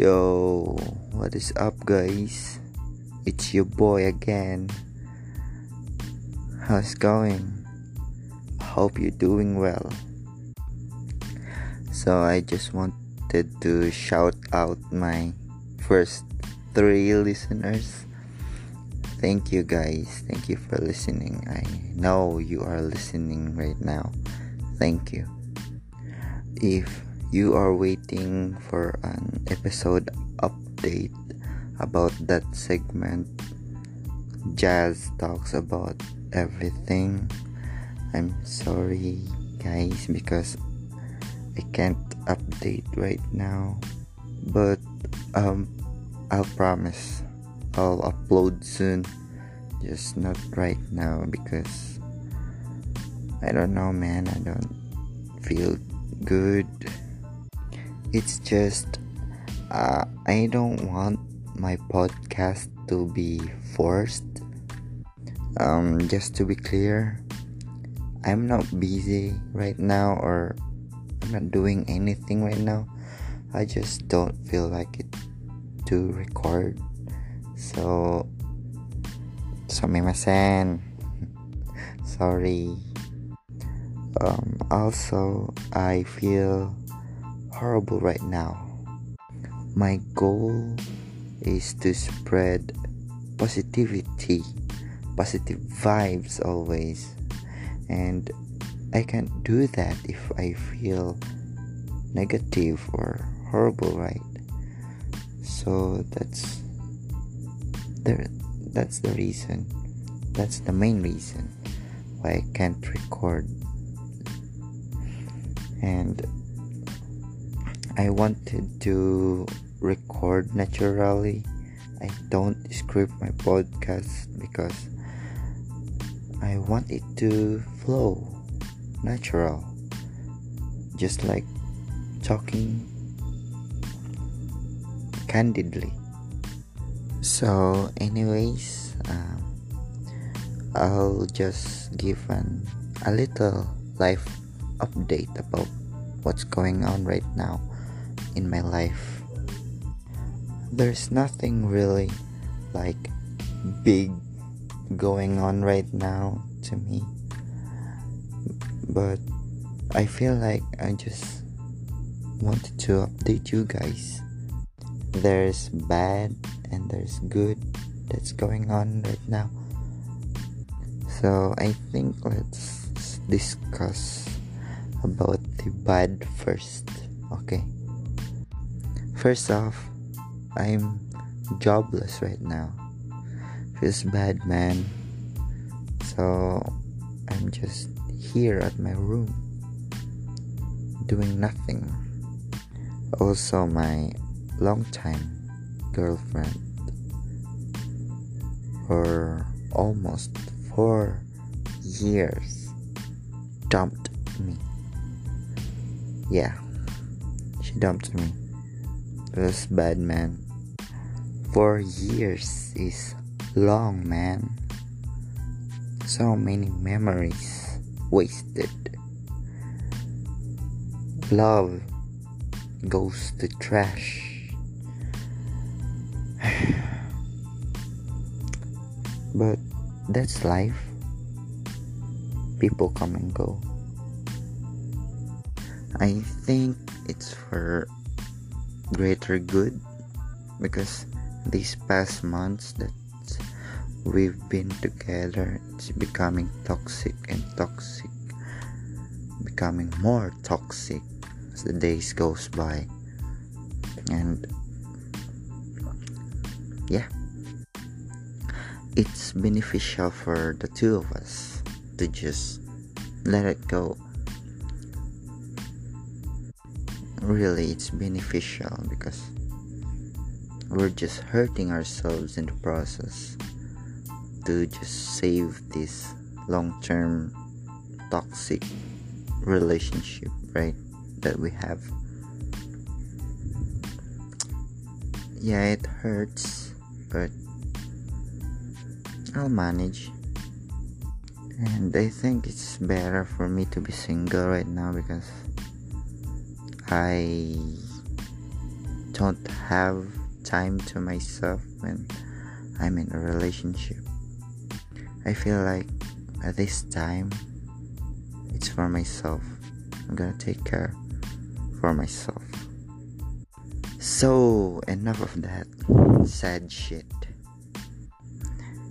Yo, what is up, guys? It's your boy again. How's going? Hope you're doing well. So, I just wanted to shout out my first three listeners. Thank you, guys. Thank you for listening. I know you are listening right now. Thank you. If you are waiting for an episode update about that segment, Jazz talks about everything. I'm sorry, guys, because I can't update right now, but um, I'll promise I'll upload soon. Just not right now because I don't know, man. I don't feel good. It's just uh, I don't want my podcast to be forced. Um, just to be clear, I'm not busy right now or I'm not doing anything right now. I just don't feel like it to record. So, sumimasen. Sorry. Um, also, I feel horrible right now. My goal is to spread positivity, positive vibes always. And I can't do that if I feel negative or horrible, right? So that's the that's the reason. That's the main reason why I can't record. And I wanted to record naturally. I don't script my podcast because I want it to flow natural. Just like talking candidly. So, anyways, um, I'll just give an a little life update about what's going on right now in my life. There's nothing really like big going on right now to me, but I feel like I just wanted to update you guys. There's bad and there's good that's going on right now. So I think let's discuss about the bad first. Okay. First off, I'm jobless right now. Feels bad, man. So I'm just here at my room doing nothing. Also, my long time girlfriend for almost four years dumped me. Yeah, she dumped me. Was bad, man. Four years is long, man. So many memories wasted. Love goes to trash. but that's life. People come and go. I think it's for greater good because these past months that we've been together it's becoming toxic and toxic becoming more toxic as the days goes by. And yeah. It's beneficial for the two of us to just let it go really it's beneficial because we're just hurting ourselves in the process to just save this long-term toxic relationship right that we have. Yeah it hurts but I'll manage. And I think it's better for me to be single right now because I don't have time to myself when I'm in a relationship. I feel like at this time it's for myself. I'm gonna take care for myself. So, enough of that sad shit.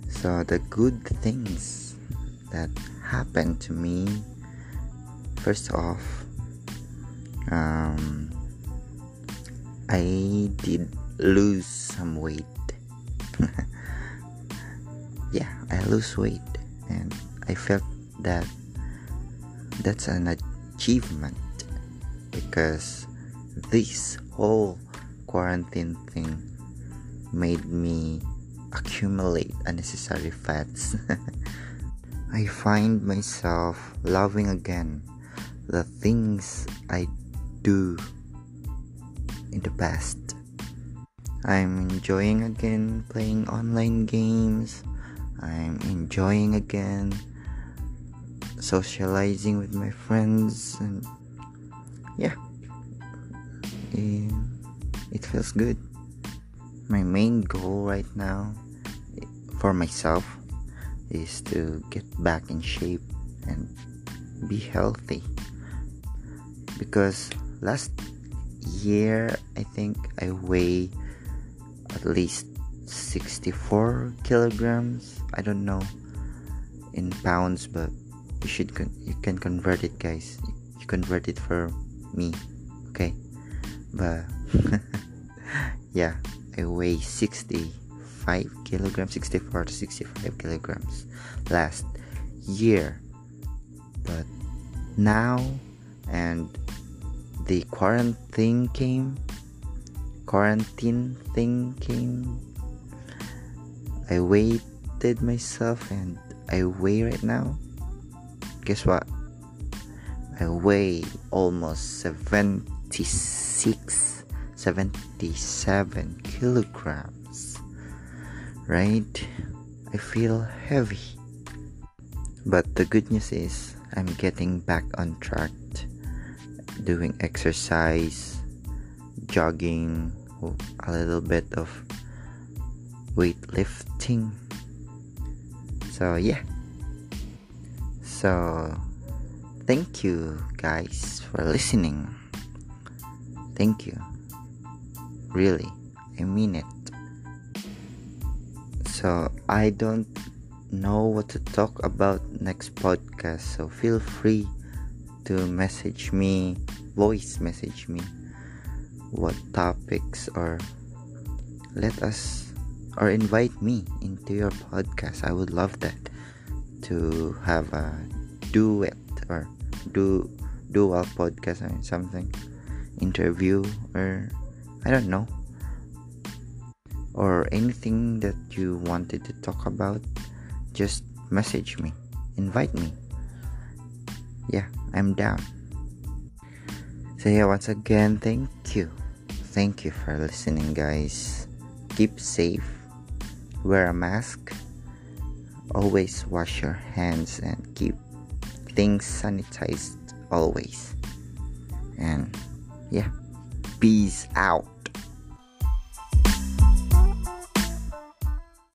So, the good things that happened to me first off, um, I did lose some weight. yeah, I lose weight, and I felt that that's an achievement because this whole quarantine thing made me accumulate unnecessary fats. I find myself loving again the things I do in the past. I'm enjoying again playing online games. I'm enjoying again socializing with my friends and yeah it, it feels good my main goal right now for myself is to get back in shape and be healthy because last year i think i weigh at least 64 kilograms. I don't know in pounds but you should con- you can convert it guys. You convert it for me okay? But yeah i weigh 65 kilograms 64 to 65 kilograms last year. But now and the quarantine came quarantine thing came i weighted myself and i weigh right now guess what? I weigh almost 76, 77 kilograms. Right? I feel heavy. But the good news is, I'm getting back on track, doing exercise, jogging, a little bit of weightlifting. So, yeah. So, thank you guys for listening. Thank you. Really, I mean it. So, I don't know what to talk about next podcast, so feel free to message me, voice message me what topics or let us or invite me into your podcast. I would love that to have a duet or do dual podcast or something interview or I don't know or anything that you wanted to talk about just message me invite me yeah I'm down. So yeah once again thank you. Thank you for listening guys. Keep safe. Wear a mask. Always wash your hands and keep things sanitized always. And yeah peace out